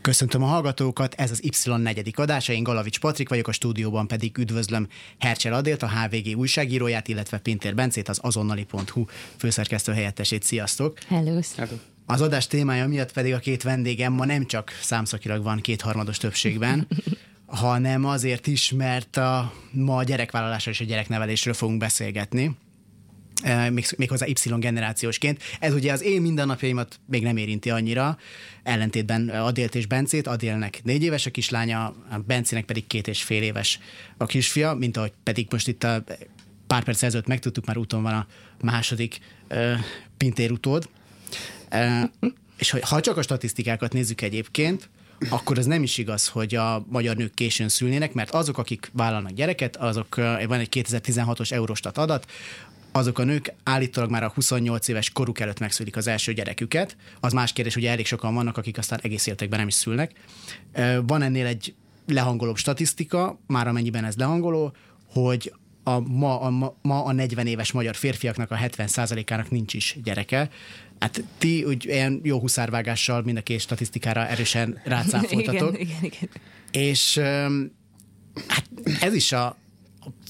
Köszöntöm a hallgatókat, ez az Y negyedik adása, én Galavics Patrik vagyok, a stúdióban pedig üdvözlöm Hercsel Adélt, a HVG újságíróját, illetve Pintér Bencét, az azonnali.hu főszerkesztő helyettesét. Sziasztok! Hello! Az adás témája miatt pedig a két vendégem ma nem csak számszakilag van kétharmados többségben, hanem azért is, mert a, ma a gyerekvállalásról és a gyereknevelésről fogunk beszélgetni méghozzá Y generációsként. Ez ugye az én mindennapjaimat még nem érinti annyira, ellentétben Adélt és Bencét. Adélnek négy éves a kislánya, a Bencének pedig két és fél éves a kisfia, mint ahogy pedig most itt a pár perc ezelőtt megtudtuk, már úton van a második uh, Pintér utód. És ha csak a statisztikákat nézzük egyébként, akkor ez nem is igaz, hogy a magyar nők későn szülnének, mert azok, akik vállalnak gyereket, azok, van egy 2016-os Eurostat adat, azok a nők állítólag már a 28 éves koruk előtt megszülik az első gyereküket. Az más kérdés, hogy elég sokan vannak, akik aztán egész életekben nem is szülnek. Van ennél egy lehangolóbb statisztika, már amennyiben ez lehangoló, hogy a, ma, a, ma a 40 éves magyar férfiaknak a 70%-ának nincs is gyereke. Hát ti úgy ilyen jó huszárvágással mind a két statisztikára erősen rácáfoltatok. igen, igen, igen. És hát ez is a,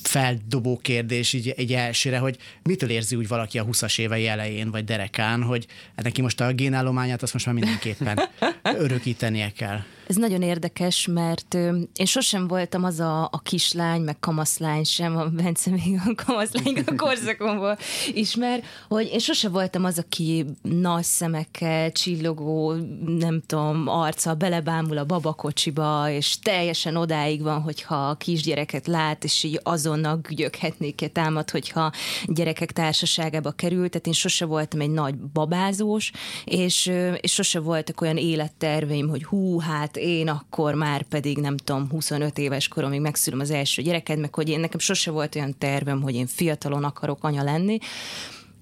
feldobó kérdés így egy elsőre, hogy mitől érzi úgy valaki a 20-as évei elején, vagy derekán, hogy hát neki most a génállományát azt most már mindenképpen örökítenie kell. Ez nagyon érdekes, mert én sosem voltam az a, a kislány, meg kamaszlány sem, a Bence még a kamaszlány a korszakomból ismer, hogy én sosem voltam az, aki nagy szemekkel, csillogó, nem tudom, arca belebámul a babakocsiba, és teljesen odáig van, hogyha a kisgyereket lát, és így azonnal gügyöghetnék támad, hogyha gyerekek társaságába került, tehát én sose voltam egy nagy babázós, és, és sose voltak olyan életterveim, hogy hú, hát én akkor már pedig nem tudom, 25 éves koromig megszülöm az első gyereket, meg hogy én nekem sose volt olyan tervem, hogy én fiatalon akarok anya lenni.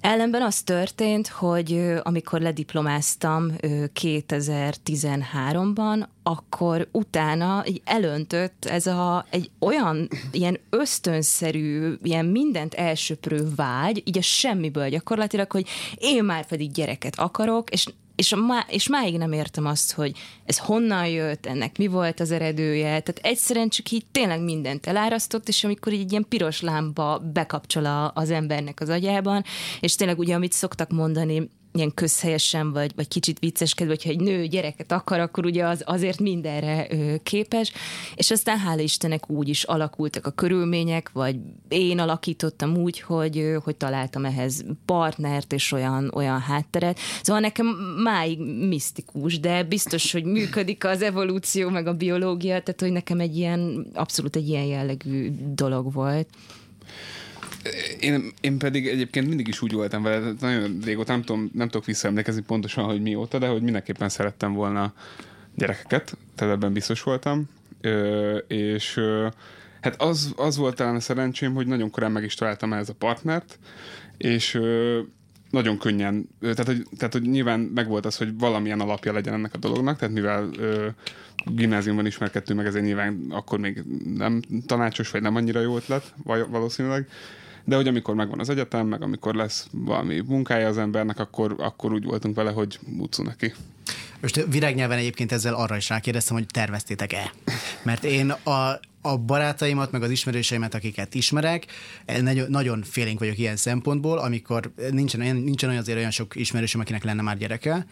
Ellenben az történt, hogy amikor lediplomáztam 2013-ban, akkor utána így elöntött ez a, egy olyan ilyen ösztönszerű, ilyen mindent elsöprő vágy, így a semmiből gyakorlatilag, hogy én már pedig gyereket akarok, és és, má, és máig nem értem azt, hogy ez honnan jött, ennek mi volt az eredője, tehát egyszerűen csak így tényleg mindent elárasztott, és amikor így ilyen piros lámpa bekapcsol az embernek az agyában, és tényleg ugye, amit szoktak mondani, ilyen közhelyesen, vagy, vagy kicsit vicceskedve, hogyha egy nő gyereket akar, akkor ugye az azért mindenre képes, és aztán hála Istennek úgy is alakultak a körülmények, vagy én alakítottam úgy, hogy, hogy találtam ehhez partnert és olyan, olyan hátteret. Szóval nekem máig misztikus, de biztos, hogy működik az evolúció, meg a biológia, tehát hogy nekem egy ilyen, abszolút egy ilyen jellegű dolog volt. Én, én pedig egyébként mindig is úgy voltam vele, nagyon régóta nem, tudom, nem tudok visszaemlékezni pontosan, hogy mióta, de hogy mindenképpen szerettem volna gyerekeket, tehát ebben biztos voltam. Ö, és ö, hát az, az volt talán a szerencsém, hogy nagyon korán meg is találtam ehhez a partnert, és ö, nagyon könnyen, tehát hogy, tehát hogy nyilván megvolt az, hogy valamilyen alapja legyen ennek a dolognak, tehát mivel ö, gimnáziumban ismerkedtünk meg, ezért nyilván akkor még nem tanácsos, vagy nem annyira jó ötlet, valószínűleg, de hogy amikor megvan az egyetem, meg amikor lesz valami munkája az embernek, akkor, akkor úgy voltunk vele, hogy utcú neki. Most virágnyelven egyébként ezzel arra is rákérdeztem, hogy terveztétek-e? Mert én a, a barátaimat, meg az ismerőseimet, akiket ismerek, nagyon, nagyon félénk vagyok ilyen szempontból, amikor nincsen, nincsen olyan azért olyan sok ismerősöm, akinek lenne már gyereke,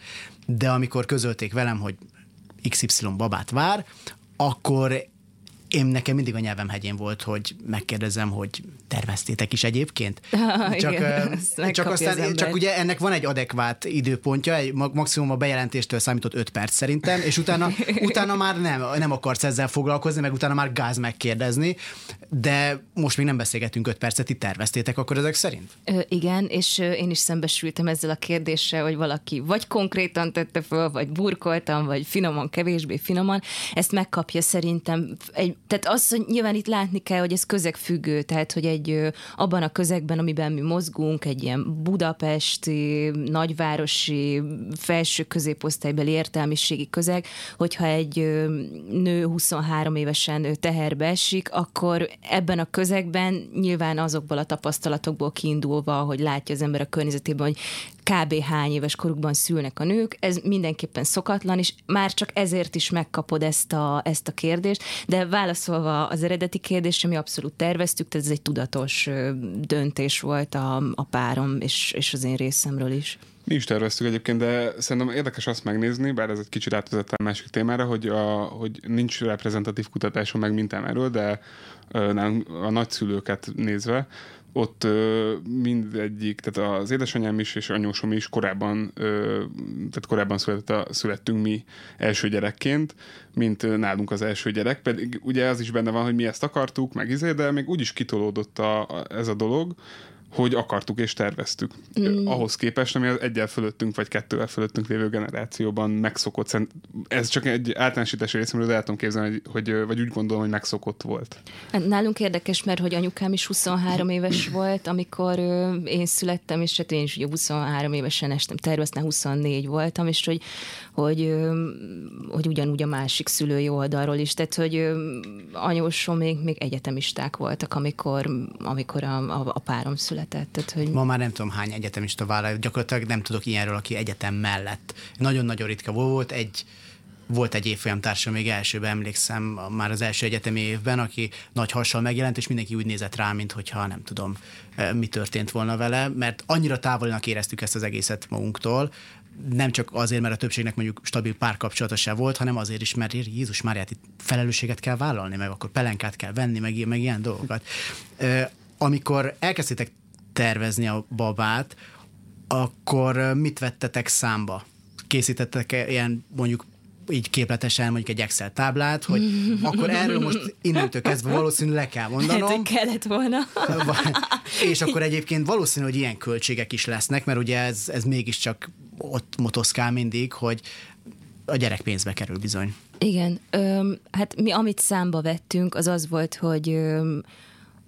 de amikor közölték velem, hogy XY babát vár, akkor én nekem mindig a nyelvem hegyén volt, hogy megkérdezem, hogy terveztétek is egyébként? Csak, Igen, csak aztán, csak ugye ennek van egy adekvát időpontja, egy maximum a bejelentéstől számított 5 perc szerintem, és utána, utána már nem, nem akarsz ezzel foglalkozni, meg utána már gáz megkérdezni, de most még nem beszélgetünk 5 percet, itt terveztétek akkor ezek szerint? Ö, igen, és én is szembesültem ezzel a kérdéssel, hogy valaki vagy konkrétan tette föl, vagy burkoltan, vagy finoman, kevésbé finoman, ezt megkapja szerintem egy tehát azt, hogy nyilván itt látni kell, hogy ez közegfüggő, tehát hogy egy abban a közegben, amiben mi mozgunk, egy ilyen budapesti, nagyvárosi, felső középosztálybeli értelmiségi közeg, hogyha egy nő 23 évesen teherbe esik, akkor ebben a közegben nyilván azokból a tapasztalatokból kiindulva, hogy látja az ember a környezetében, hogy kb. hány éves korukban szülnek a nők, ez mindenképpen szokatlan, és már csak ezért is megkapod ezt a, ezt a kérdést, de válaszolva az eredeti kérdésre, mi abszolút terveztük, tehát ez egy tudatos döntés volt a, a párom és, és az én részemről is. Mi is terveztük egyébként, de szerintem érdekes azt megnézni, bár ez egy kicsit átvezet a másik témára, hogy, a, hogy nincs reprezentatív kutatásom meg mintám erről, de a nagyszülőket nézve, ott ö, mindegyik, tehát az édesanyám is és anyósom is korábban, ö, tehát korábban született a, születtünk mi első gyerekként, mint nálunk az első gyerek, pedig ugye az is benne van, hogy mi ezt akartuk, meg izé, de még úgy is kitolódott a, a, ez a dolog, hogy akartuk és terveztük. Mm. Ahhoz képest, ami az egyel fölöttünk, vagy kettővel fölöttünk lévő generációban megszokott. Ez csak egy általánosítás részemről, de el tudom képzelni, hogy, hogy, vagy úgy gondolom, hogy megszokott volt. Hát nálunk érdekes, mert hogy anyukám is 23 éves volt, amikor én születtem, és hát én is ugye 23 évesen estem, terveztem 24 voltam, és hogy, hogy, hogy ugyanúgy a másik szülői oldalról is, tehát hogy anyósom még, még egyetemisták voltak, amikor, amikor a, a, a párom született született. Tehát, hogy... Ma már nem tudom hány egyetemista vállal, gyakorlatilag nem tudok ilyenről, aki egyetem mellett. Nagyon-nagyon ritka volt, egy volt egy évfolyamtársam, még elsőben emlékszem, már az első egyetemi évben, aki nagy hassal megjelent, és mindenki úgy nézett rá, mint hogyha nem tudom, eh, mi történt volna vele, mert annyira távolinak éreztük ezt az egészet magunktól, nem csak azért, mert a többségnek mondjuk stabil párkapcsolata se volt, hanem azért is, mert Jézus Máriát itt felelősséget kell vállalni, meg akkor pelenkát kell venni, meg, meg ilyen dolgokat. Eh, amikor elkezdtétek tervezni a babát, akkor mit vettetek számba? Készítettek -e ilyen mondjuk így képletesen mondjuk egy Excel táblát, hogy akkor erről most innentől kezdve valószínűleg le kell mondanom. Hát, kellett volna. És akkor egyébként valószínű, hogy ilyen költségek is lesznek, mert ugye ez, ez mégiscsak ott motoszkál mindig, hogy a gyerek pénzbe kerül bizony. Igen, öm, hát mi amit számba vettünk, az az volt, hogy öm,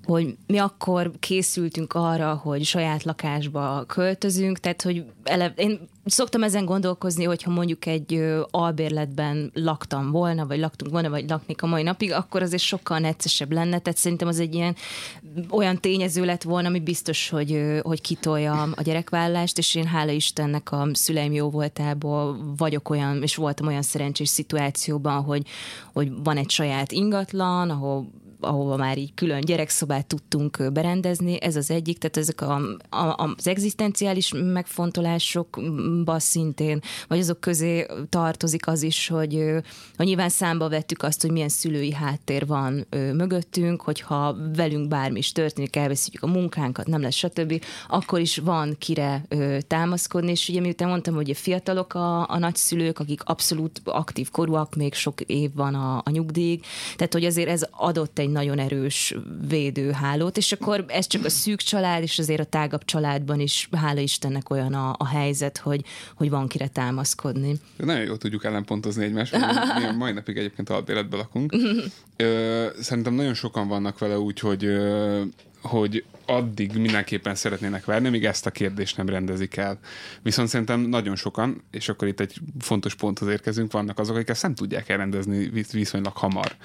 hogy mi akkor készültünk arra, hogy saját lakásba költözünk, tehát hogy ele, én szoktam ezen gondolkozni, hogyha mondjuk egy albérletben laktam volna, vagy laktunk volna, vagy laknék a mai napig, akkor azért sokkal neccesebb lenne, tehát szerintem az egy ilyen olyan tényező lett volna, ami biztos, hogy, hogy kitolja a gyerekvállást, és én hála Istennek a szüleim jó voltából vagyok olyan, és voltam olyan szerencsés szituációban, hogy, hogy van egy saját ingatlan, ahol ahova már így külön gyerekszobát tudtunk berendezni, ez az egyik, tehát ezek a, a, az egzisztenciális megfontolásokba szintén, vagy azok közé tartozik az is, hogy, hogy nyilván számba vettük azt, hogy milyen szülői háttér van mögöttünk, hogyha velünk bármi is történik, elveszítjük a munkánkat, nem lesz stb., akkor is van kire támaszkodni, és ugye miután mondtam, hogy a fiatalok a, a nagyszülők, akik abszolút aktív korúak, még sok év van a, a nyugdíj, tehát hogy azért ez adott egy nagyon erős védőhálót, és akkor ez csak a szűk család, és azért a tágabb családban is, hála Istennek olyan a, a helyzet, hogy, hogy van kire támaszkodni. Nagyon jól tudjuk ellenpontozni egymást, mi a mai napig egyébként albéletben lakunk. Szerintem nagyon sokan vannak vele úgy, hogy hogy addig mindenképpen szeretnének várni, míg ezt a kérdést nem rendezik el. Viszont szerintem nagyon sokan, és akkor itt egy fontos ponthoz érkezünk, vannak azok, akik ezt nem tudják elrendezni viszonylag hamar.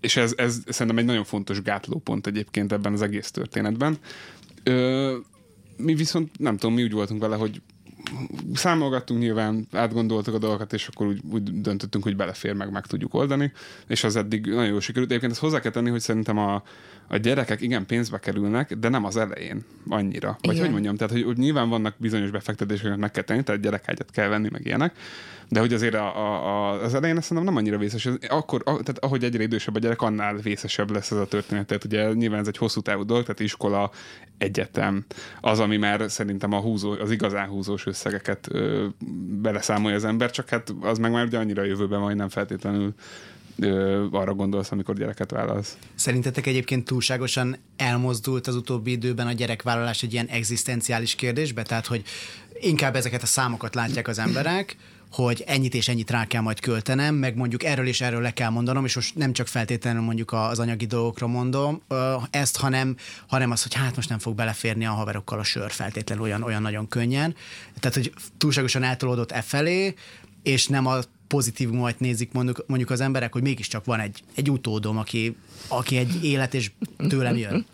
És ez, ez szerintem egy nagyon fontos gátlópont egyébként ebben az egész történetben. Ö, mi viszont nem tudom, mi úgy voltunk vele, hogy számolgattunk nyilván, átgondoltuk a dolgokat, és akkor úgy, úgy döntöttünk, hogy belefér, meg meg tudjuk oldani, és az eddig nagyon jól sikerült. Egyébként ezt hozzá kell tenni, hogy szerintem a, a gyerekek igen pénzbe kerülnek, de nem az elején annyira. Vagy Igen. hogy mondjam, tehát hogy, hogy nyilván vannak bizonyos befektetések, amiket meg kell tenni, tehát gyerekágyat kell venni, meg ilyenek, de hogy azért a, a, a, az elején azt szerintem nem annyira vészes. Akkor, a, tehát ahogy egyre idősebb a gyerek, annál vészesebb lesz ez a történet. Tehát ugye nyilván ez egy hosszú távú dolog, tehát iskola, egyetem, az, ami már szerintem a húzó, az igazán húzós összegeket ö, beleszámolja az ember, csak hát az meg már ugye annyira a jövőben majd nem feltétlenül ö, arra gondolsz, amikor gyereket vállalsz. Szerintetek egyébként túlságosan elmozdult az utóbbi időben a gyerekvállalás egy ilyen egzisztenciális kérdésbe? Tehát, hogy inkább ezeket a számokat látják az emberek, hogy ennyit és ennyit rá kell majd költenem, meg mondjuk erről és erről le kell mondanom, és most nem csak feltétlenül mondjuk az anyagi dolgokra mondom ezt, hanem, hanem az, hogy hát most nem fog beleférni a haverokkal a sör feltétlenül olyan, olyan nagyon könnyen. Tehát, hogy túlságosan eltolódott e felé, és nem a pozitívumot nézik mondjuk, mondjuk az emberek, hogy mégiscsak van egy, egy utódom, aki, aki egy élet, és tőlem jön.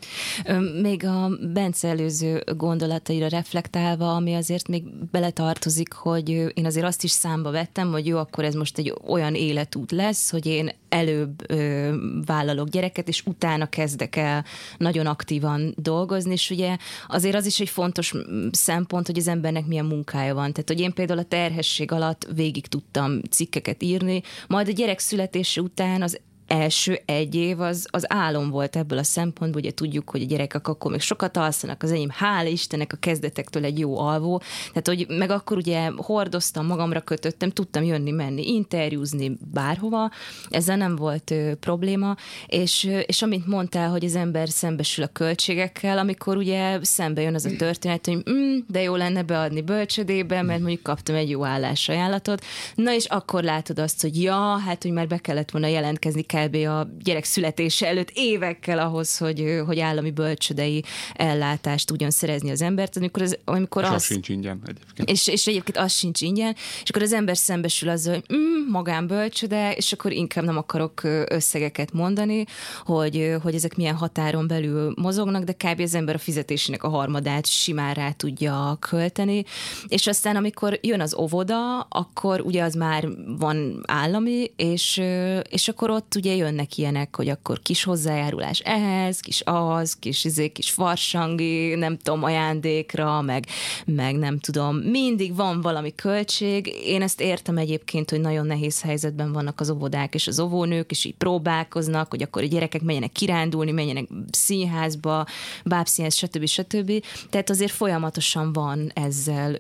Még a Bence előző gondolataira reflektálva, ami azért még beletartozik, hogy én azért azt is számba vettem, hogy jó, akkor ez most egy olyan életút lesz, hogy én előbb ö, vállalok gyereket, és utána kezdek el nagyon aktívan dolgozni, és ugye azért az is egy fontos mm, szempont, hogy az embernek milyen munkája van. Tehát, hogy én például a terhesség alatt végig tudtam cikkeket írni, majd a gyerek születése után az első egy év az, az álom volt ebből a szempontból, ugye tudjuk, hogy a gyerekek akkor még sokat alszanak, az enyém, hála Istennek a kezdetektől egy jó alvó, tehát hogy meg akkor ugye hordoztam, magamra kötöttem, tudtam jönni, menni, interjúzni bárhova, ezzel nem volt ö, probléma, és, és amit mondtál, hogy az ember szembesül a költségekkel, amikor ugye szembe jön az a történet, hogy mm, de jó lenne beadni bölcsödébe, mert mondjuk kaptam egy jó állásajánlatot, na és akkor látod azt, hogy ja, hát hogy már be kellett volna jelentkezni kb. a gyerek születése előtt évekkel ahhoz, hogy, hogy állami bölcsödei ellátást tudjon szerezni az embert, amikor, az, amikor És az... az sincs ingyen egyébként. És, és egyébként az sincs ingyen, és akkor az ember szembesül azzal, hogy mm, magánbölcsöde, és akkor inkább nem akarok összegeket mondani, hogy, hogy ezek milyen határon belül mozognak, de kb. az ember a fizetésének a harmadát simán rá tudja költeni, és aztán amikor jön az óvoda, akkor ugye az már van állami, és, és akkor ott ugye jönnek ilyenek, hogy akkor kis hozzájárulás ehhez, kis az, kis, izé, kis farsangi, nem tudom, ajándékra, meg, meg nem tudom, mindig van valami költség. Én ezt értem egyébként, hogy nagyon nehéz helyzetben vannak az óvodák és az óvónők, és így próbálkoznak, hogy akkor a gyerekek menjenek kirándulni, menjenek színházba, bábszínház, stb. stb. Tehát azért folyamatosan van ezzel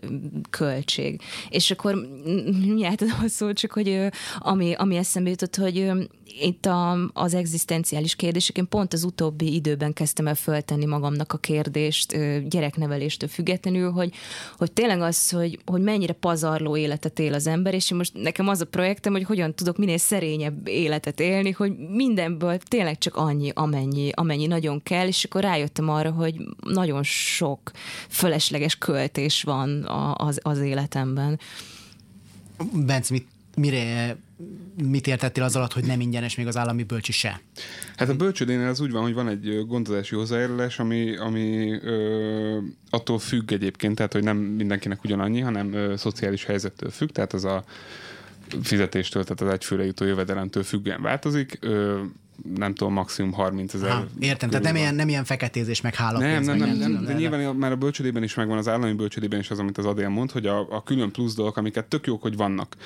költség. És akkor a szót, csak hogy ami, ami eszembe jutott, hogy itt a, az egzisztenciális kérdések, én pont az utóbbi időben kezdtem el föltenni magamnak a kérdést gyerekneveléstől függetlenül, hogy, hogy tényleg az, hogy, hogy mennyire pazarló életet él az ember, és most nekem az a projektem, hogy hogyan tudok minél szerényebb életet élni, hogy mindenből tényleg csak annyi, amennyi, amennyi nagyon kell, és akkor rájöttem arra, hogy nagyon sok fölesleges költés van az, az életemben. Bence, mit, mire, mit értettél az alatt, hogy nem ingyenes még az állami bölcsi se? Hát a bölcsödénél az úgy van, hogy van egy gondozási hozzájárulás, ami, ami ö, attól függ egyébként, tehát hogy nem mindenkinek ugyanannyi, hanem ö, szociális helyzettől függ, tehát az a fizetéstől, tehát az egyfőre jutó jövedelemtől függően változik. Ö, nem tudom, maximum 30 ezer. Értem, tehát nem ilyen, nem ilyen feketézés, meg Nem, hálapénz. nem, meg nem, nem, tudom, de nyilván már a bölcsödében is megvan, az állami bölcsödében is az, amit az Adél mond, hogy a, a külön plusz dolgok, amiket tök jók, hogy vannak,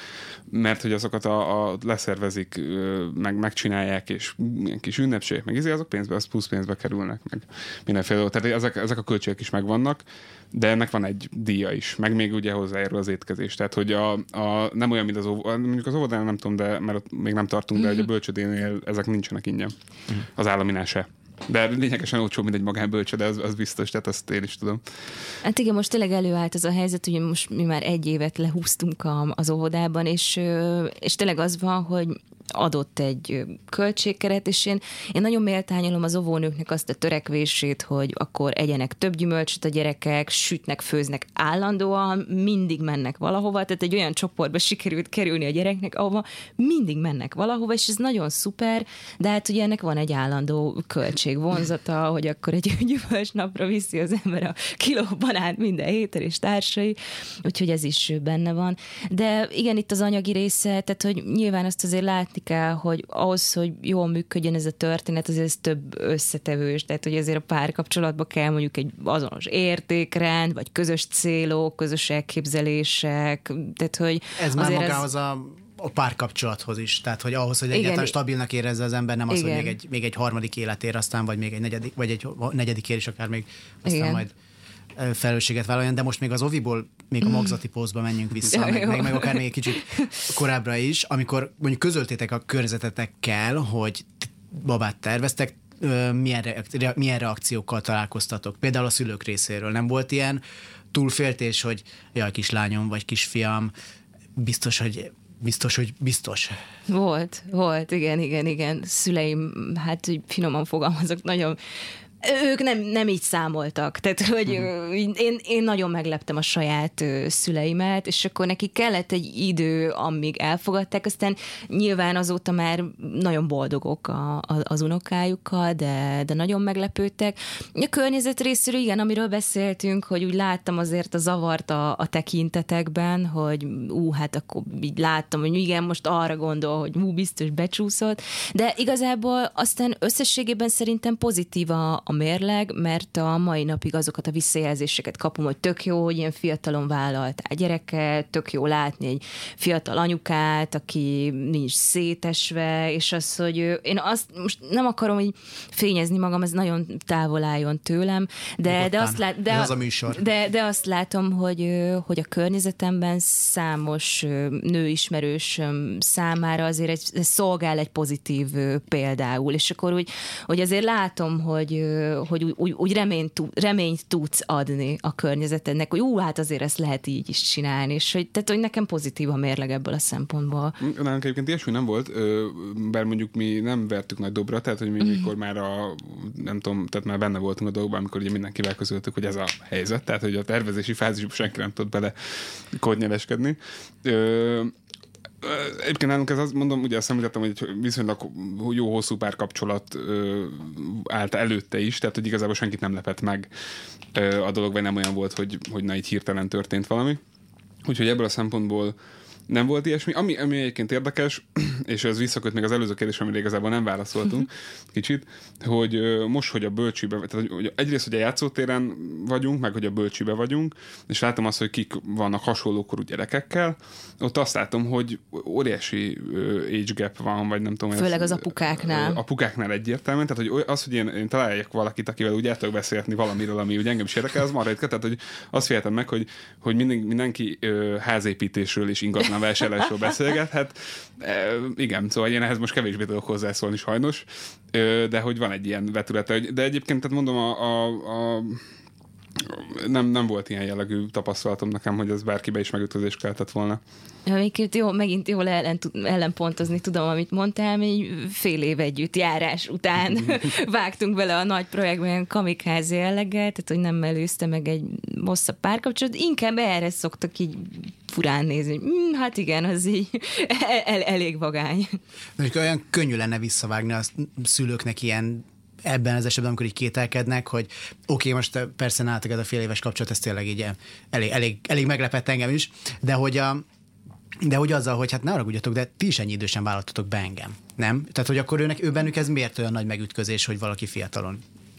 mert hogy azokat a, a leszervezik, meg megcsinálják, és ilyen kis ünnepségek, meg izé, azok pénzbe, az plusz pénzbe kerülnek, meg mindenféle dolgok. Tehát ezek, ezek a költségek is megvannak, de ennek van egy díja is, meg még ugye hozzájárul az étkezés. Tehát, hogy a, a, nem olyan, mint az óvodán, mondjuk az óvodán nem tudom, de mert ott még nem tartunk, de hogy a bölcsödénél ezek nincsenek ingyen. Az államinál se. De lényegesen olcsó, mint egy magánbölcsöde, az, az biztos, tehát azt én is tudom. Hát igen, most tényleg előállt az a helyzet, hogy most mi már egy évet lehúztunk a, az óvodában, és, és tényleg az van, hogy adott egy költségkeret, és én, én nagyon méltányolom az óvónőknek azt a törekvését, hogy akkor egyenek több gyümölcsöt a gyerekek, sütnek, főznek állandóan, mindig mennek valahova, tehát egy olyan csoportba sikerült kerülni a gyereknek, ahova mindig mennek valahova, és ez nagyon szuper, de hát ugye ennek van egy állandó költség. vonzata, hogy akkor egy gyümölcs napra viszi az ember a kiló banát minden héten és társai, úgyhogy ez is benne van. De igen, itt az anyagi része, tehát hogy nyilván azt azért látni kell, hogy ahhoz, hogy jól működjön ez a történet, azért ez több összetevős, tehát hogy azért a párkapcsolatba kell mondjuk egy azonos értékrend, vagy közös célok, közös elképzelések, tehát hogy Ez már magához a, a párkapcsolathoz is. Tehát, hogy ahhoz, hogy egyáltalán Igen. stabilnak érezze az ember, nem az, hogy Igen. még egy, még egy harmadik életér, aztán vagy még egy negyedik, vagy egy negyedik ér is akár még aztán Igen. majd felelősséget vállaljon, de most még az Oviból még a magzati pózba menjünk vissza, Ja, meg, meg, meg akár még egy kicsit korábbra is, amikor mondjuk közöltétek a körzetetekkel, hogy babát terveztek, milyen, reak- rea- milyen reakciókkal találkoztatok? Például a szülők részéről nem volt ilyen túlféltés, hogy jaj, kislányom vagy kisfiam, biztos, hogy biztos, hogy biztos. Volt, volt, igen, igen, igen. Szüleim, hát hogy finoman fogalmazok, nagyon ők nem, nem így számoltak. Tehát, hogy ö, én, én nagyon megleptem a saját szüleimet, és akkor nekik kellett egy idő, amíg elfogadták, aztán nyilván azóta már nagyon boldogok a, a, az unokájukkal, de, de nagyon meglepődtek. A környezet részéről, igen, amiről beszéltünk, hogy úgy láttam azért a zavart a, a tekintetekben, hogy ú, hát akkor így láttam, hogy igen, most arra gondol, hogy ú, biztos becsúszott, de igazából aztán összességében szerintem pozitív a, a mérleg, mert a mai napig azokat a visszajelzéseket kapom, hogy tök jó, hogy ilyen fiatalon vállaltál gyereket, tök jó látni egy fiatal anyukát, aki nincs szétesve, és az, hogy én azt most nem akarom így fényezni magam, ez nagyon távol álljon tőlem, de, de azt lát, de, az a műsor. de, de azt látom, hogy, hogy a környezetemben számos ö, nőismerősöm számára azért egy, szolgál egy pozitív például, és akkor úgy, hogy azért látom, hogy, hogy úgy, úgy, úgy reményt, reményt tudsz adni a környezetednek, hogy ú, hát azért ezt lehet így is csinálni, és hogy, tehát, hogy nekem pozitív a mérleg ebből a szempontból. Nálunk egyébként ilyesmi nem volt, bár mondjuk mi nem vertük nagy dobra, tehát hogy mi mikor már a, nem tudom, tehát már benne voltunk a dolgokban, amikor ugye mindenkivel közöltük, hogy ez a helyzet, tehát hogy a tervezési fázisban senki nem tud bele kodnyeleskedni. Egyébként nálunk ez az, mondom, ugye azt említettem, hogy viszonylag jó hosszú párkapcsolat állt előtte is, tehát hogy igazából senkit nem lepett meg a dolog, vagy nem olyan volt, hogy, hogy na így hirtelen történt valami. Úgyhogy ebből a szempontból nem volt ilyesmi. Ami, ami egyébként érdekes, és ez visszaköt még az előző kérdés, amire igazából nem válaszoltunk kicsit, hogy most, hogy a bölcsibe, tehát hogy- egyrészt, hogy a játszótéren vagyunk, meg hogy a bölcsibe vagyunk, és látom azt, hogy kik vannak hasonló korú gyerekekkel, ott azt látom, hogy óriási age gap van, vagy nem tudom. Főleg az apukáknál. Apukáknál egyértelműen, tehát hogy az, hogy én, én találjak valakit, akivel úgy el tudok beszélni valamiről, ami úgy engem is érdekel, az már ritka, tehát hogy azt féltem meg, hogy, hogy minden, mindenki ö, házépítésről és ingatlan vásárlásról beszélgethet. E, igen, szóval én ehhez most kevésbé tudok hozzászólni sajnos, de hogy van egy ilyen vetülete. De egyébként, tehát mondom, a, a, a nem, nem volt ilyen jellegű tapasztalatom nekem, hogy ez bárkibe is megütözést keltett volna. Amiket jó, megint jól ellen, ellenpontozni tudom, amit mondtál, mi fél év együtt járás után vágtunk bele a nagy projektben ilyen kamikázi jelleggel, tehát hogy nem előzte meg egy hosszabb párkapcsolat, inkább erre szoktak így furán nézni. hogy, Mm, hát igen, az így el, el, elég vagány. Mondjuk olyan könnyű lenne visszavágni a szülőknek ilyen ebben az esetben, amikor így kételkednek, hogy oké, okay, most eh, persze nálatok ez a fél éves kapcsolat, ez tényleg így eh, elég, elég, elég meglepett engem is, de hogy a, de hogy azzal, hogy hát ne haragudjatok, de ti is ennyi idősen vállaltatok be engem, nem? Tehát, hogy akkor őnek, ő bennük ez miért olyan nagy megütközés, hogy valaki fiatalon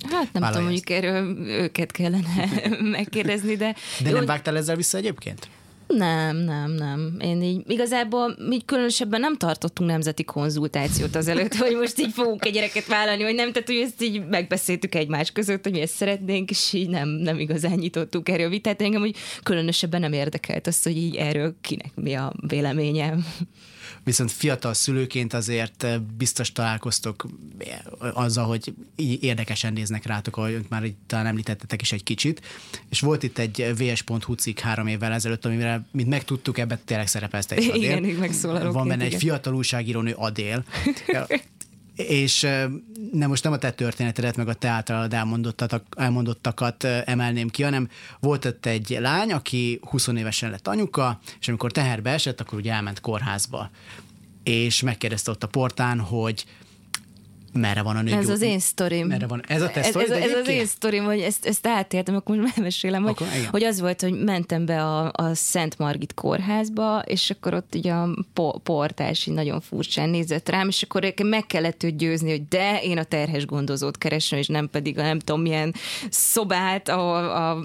Hát nem tudom, mondjuk erről őket kellene megkérdezni, de... De Jó, nem vágtál ezzel vissza egyébként? Nem, nem, nem. Én így igazából mi különösebben nem tartottunk nemzeti konzultációt azelőtt, hogy most így fogunk egy gyereket vállalni, vagy nem, tehát hogy ezt így megbeszéltük egymás között, hogy mi ezt szeretnénk, és így nem, nem igazán nyitottuk erről vitát. Engem hogy különösebben nem érdekelt az, hogy így erről kinek mi a véleménye. Viszont fiatal szülőként azért eh, biztos találkoztok eh, azzal, hogy így érdekesen néznek rátok, ahogy már itt talán említettetek is egy kicsit. És volt itt egy vs.hu cikk három évvel ezelőtt, amivel, mint megtudtuk, ebben tényleg szerepelsz egy Adél. Igen, így Van benne egy igen. fiatal újságírónő Adél. És nem most nem a te történetedet, meg a te általad elmondottakat, elmondottakat emelném ki, hanem volt ott egy lány, aki 20 évesen lett anyuka, és amikor teherbe esett, akkor ugye elment kórházba. És megkérdezte ott a portán, hogy merre van a nő? Ez az én sztorim. Merre van? Ez a te ez, sztorid ez, ez az én sztorim, hogy ezt, ezt átéltem, akkor most elmesélem, hogy, igen. hogy az volt, hogy mentem be a, a Szent Margit kórházba, és akkor ott ugye a po, portás nagyon furcsán nézett rám, és akkor meg kellett őt győzni, hogy de én a terhes gondozót keresem, és nem pedig a nem tudom milyen szobát, a, a,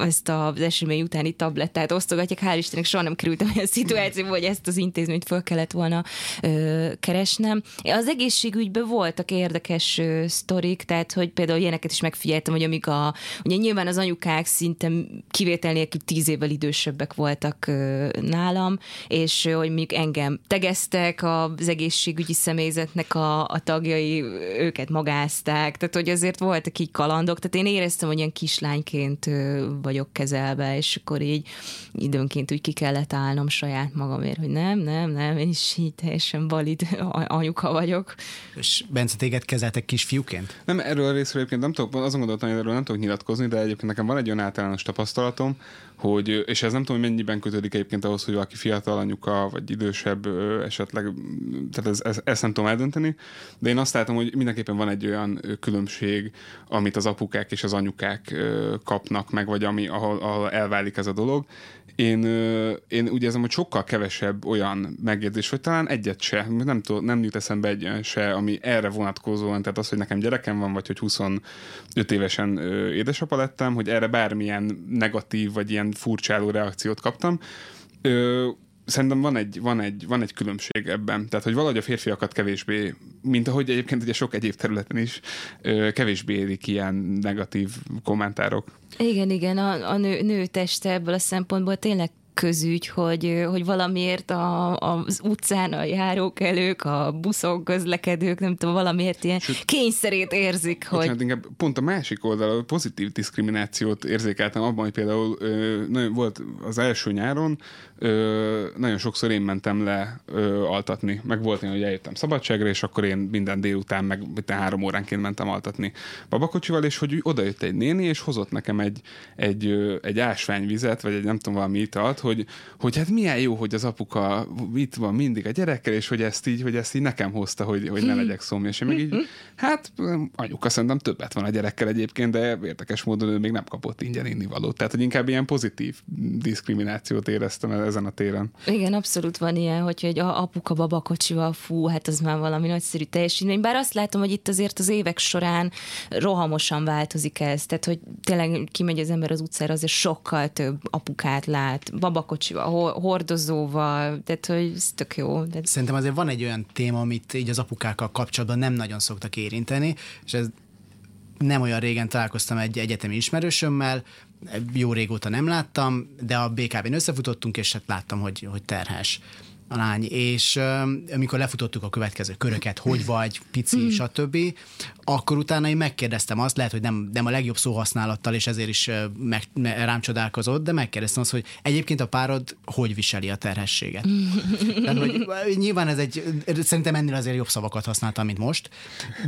ezt az esemény utáni tablettát osztogatják. Hál' Istennek soha nem kerültem olyan szituációba, hogy ezt az intézményt föl kellett volna ö, keresnem. Az egészségügyben voltak érdekes ö, sztorik, tehát hogy például ilyeneket is megfigyeltem, hogy amíg a, ugye nyilván az anyukák szinte kivétel nélkül tíz évvel idősebbek voltak ö, nálam, és hogy mondjuk engem tegeztek az egészségügyi személyzetnek a, a tagjai, őket magázták, tehát hogy azért voltak így kalandok, tehát én éreztem, hogy ilyen kislányként vagyok kezelve, és akkor így időnként úgy ki kellett állnom saját magamért, hogy nem, nem, nem, én is így teljesen valid anyuka vagyok. És Bence, téged kezeltek kisfiúként? Nem, erről a részről egyébként nem tudok, azon gondoltam, hogy erről nem tudok nyilatkozni, de egyébként nekem van egy olyan általános tapasztalatom, hogy, és ez nem tudom, hogy mennyiben kötődik egyébként ahhoz, hogy valaki fiatal anyuka, vagy idősebb esetleg, tehát ez, ez, ezt nem tudom eldönteni, de én azt látom, hogy mindenképpen van egy olyan különbség, amit az apukák és az anyukák kapnak meg, vagy ami, ahol, ahol elválik ez a dolog. Én, én úgy érzem, hogy sokkal kevesebb olyan megjegyzés, vagy talán egyet se, nem, tudom, nem jut eszembe egy se, ami erre vonatkozóan, tehát az, hogy nekem gyerekem van, vagy hogy 25 évesen édesapa lettem, hogy erre bármilyen negatív, vagy ilyen furcsáló reakciót kaptam. Ö, szerintem van egy, van, egy, van egy különbség ebben. Tehát, hogy valahogy a férfiakat kevésbé, mint ahogy egyébként ugye sok egyéb területen is, kevésbé érik ilyen negatív kommentárok. Igen, igen, a, a nő, nő teste ebből a szempontból tényleg közügy, hogy, hogy valamiért a, az utcán a járókelők, a buszok, közlekedők, nem tudom, valamiért ilyen kényszerét érzik, hogy... Bocsánat, inkább pont a másik oldal, a pozitív diszkriminációt érzékeltem abban, hogy például ö, volt az első nyáron, ö, nagyon sokszor én mentem le ö, altatni, meg volt én, hogy eljöttem szabadságra, és akkor én minden délután, meg három óránként mentem altatni babakocsival, és hogy oda jött egy néni, és hozott nekem egy, egy, ö, egy ásványvizet, vagy egy nem tudom, valami italt, hogy, hogy hát milyen jó, hogy az apuka itt van mindig a gyerekkel, és hogy ezt így, hogy ezt így nekem hozta, hogy, hogy ne legyek szomjas. És én meg így, hát anyuka szerintem többet van a gyerekkel egyébként, de érdekes módon ő még nem kapott ingyen innivalót. Tehát, hogy inkább ilyen pozitív diszkriminációt éreztem ezen a téren. Igen, abszolút van ilyen, hogy egy a- apuka babakocsival, fú, hát az már valami nagyszerű teljesítmény. Bár azt látom, hogy itt azért az évek során rohamosan változik ez. Tehát, hogy tényleg kimegy az ember az utcára, azért sokkal több apukát lát, babakocsival, ho- hordozóval, tehát, hogy ez tök jó. De Szerintem azért van egy olyan téma, amit így az apukákkal kapcsolatban nem nagyon szoktak érinteni, és ez nem olyan régen találkoztam egy egyetemi ismerősömmel, jó régóta nem láttam, de a BKB-n összefutottunk, és hát láttam, hogy, hogy terhes a lány, és um, amikor lefutottuk a következő köröket, hogy vagy, pici, stb., akkor utána én megkérdeztem azt, lehet, hogy nem, nem a legjobb szóhasználattal, és ezért is meg, me- rám csodálkozott, de megkérdeztem azt, hogy egyébként a párod hogy viseli a terhességet. Tehát, hogy nyilván ez egy, szerintem ennél azért jobb szavakat használtam, mint most,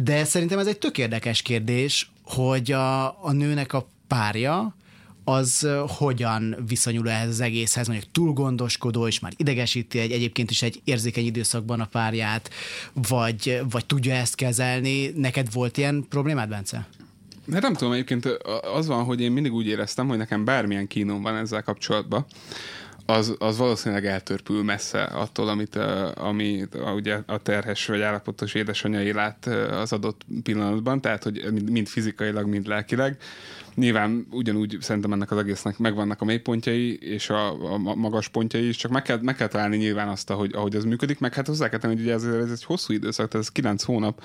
de szerintem ez egy tök érdekes kérdés, hogy a, a nőnek a párja, az hogyan viszonyul ehhez az egészhez, mondjuk túl gondoskodó, és már idegesíti egy, egyébként is egy érzékeny időszakban a párját, vagy, vagy tudja ezt kezelni. Neked volt ilyen problémád, Bence? Hát nem tudom, egyébként az van, hogy én mindig úgy éreztem, hogy nekem bármilyen kínom van ezzel kapcsolatban, az, az valószínűleg eltörpül messze attól, amit, ami a, ugye a terhes vagy állapotos édesanyja lát az adott pillanatban, tehát hogy mind fizikailag, mind lelkileg. Nyilván ugyanúgy szerintem ennek az egésznek megvannak a mélypontjai és a, a magas pontjai is, csak meg kell, meg kell találni nyilván azt, ahogy, ahogy az működik, meg hát hozzá kell tenni, hogy ugye ez, ez egy hosszú időszak, tehát ez 9 hónap,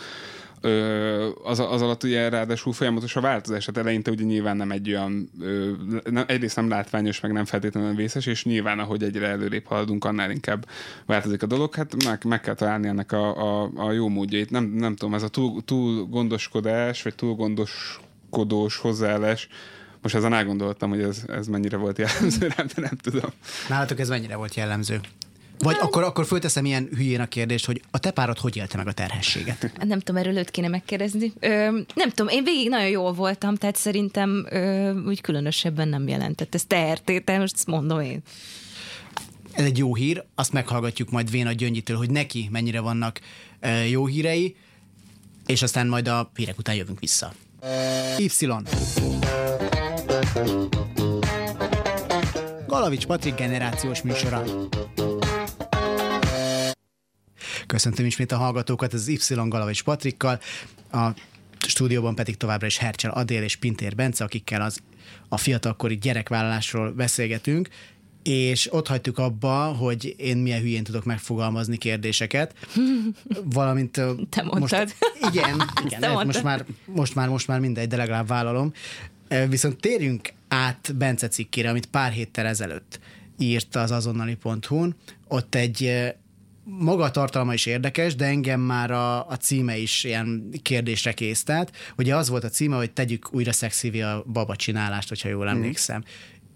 Ö, az, az alatt ugye ráadásul folyamatos a változás, tehát eleinte ugye nyilván nem egy olyan, ö, nem, egyrészt nem látványos, meg nem feltétlenül vészes, és nyilván ahogy egyre előrébb haladunk, annál inkább változik a dolog, hát meg, meg kell találni ennek a, a, a jó módjait. Nem, nem tudom, ez a túl, túl gondoskodás, vagy túl gondoskodós hozzáállás, most ezen elgondoltam, hogy ez, ez mennyire volt jellemző rám, de nem tudom. Nálatok ez mennyire volt jellemző? Vagy akkor, akkor fölteszem ilyen hülyén a kérdést, hogy a te párod hogy élte meg a terhességet? Nem tudom, erről őt kéne megkérdezni. Ö, nem tudom, én végig nagyon jól voltam, tehát szerintem ö, úgy különösebben nem jelentett. Ez tehertétel, most ezt mondom én. Ez egy jó hír, azt meghallgatjuk majd Véna Gyöngyi-től, hogy neki mennyire vannak ö, jó hírei. és aztán majd a hírek után jövünk vissza. Y. Galavics Patrik generációs műsora. Köszöntöm ismét a hallgatókat, az Y Galavics Patrikkal, a stúdióban pedig továbbra is Hercsel Adél és Pintér Bence, akikkel az a fiatalkori gyerekvállalásról beszélgetünk, és ott hagytuk abba, hogy én milyen hülyén tudok megfogalmazni kérdéseket, valamint... Te mondtad. Most, igen, igen Te mondtad. most, már, most, már, most már mindegy, de legalább vállalom. Viszont térjünk át Bence cikkére, amit pár héttel ezelőtt írt az azonnali.hu-n. Ott egy maga a tartalma is érdekes, de engem már a, a címe is ilyen kérdésre késztelt. Ugye az volt a címe, hogy tegyük újra szexivé a baba csinálást, hogyha jól emlékszem. Mm.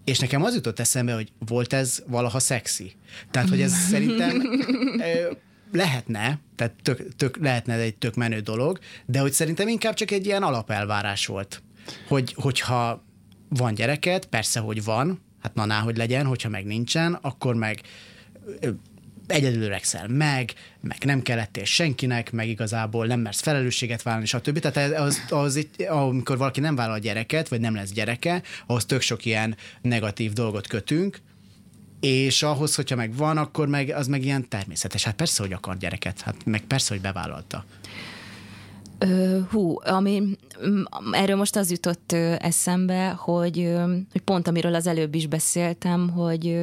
És nekem az jutott eszembe, hogy volt ez valaha szexi. Tehát, hogy ez szerintem lehetne, tehát tök, tök, lehetne egy tök menő dolog, de hogy szerintem inkább csak egy ilyen alapelvárás volt. Hogy, hogyha van gyereket, persze, hogy van, hát na, ná, hogy legyen, hogyha meg nincsen, akkor meg egyedül öregszel meg, meg nem kellettél senkinek, meg igazából nem mersz felelősséget vállalni, stb. Tehát az, az itt, amikor valaki nem vállal gyereket, vagy nem lesz gyereke, ahhoz tök sok ilyen negatív dolgot kötünk, és ahhoz, hogyha meg van, akkor meg az meg ilyen természetes. Hát persze, hogy akar gyereket, hát meg persze, hogy bevállalta. Hú, ami, m, erről most az jutott eszembe, hogy, hogy pont amiről az előbb is beszéltem, hogy,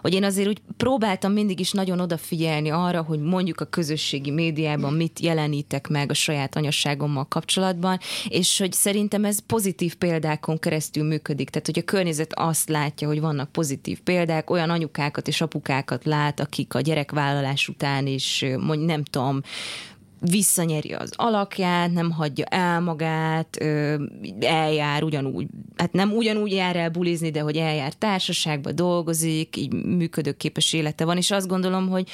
hogy én azért úgy próbáltam mindig is nagyon odafigyelni arra, hogy mondjuk a közösségi médiában mit jelenítek meg a saját anyasságommal kapcsolatban, és hogy szerintem ez pozitív példákon keresztül működik. Tehát, hogy a környezet azt látja, hogy vannak pozitív példák, olyan anyukákat és apukákat lát, akik a gyerekvállalás után is, ö, mondj, nem tudom, visszanyeri az alakját, nem hagyja el magát, eljár ugyanúgy, hát nem ugyanúgy jár el bulizni, de hogy eljár társaságba, dolgozik, így működőképes élete van, és azt gondolom, hogy,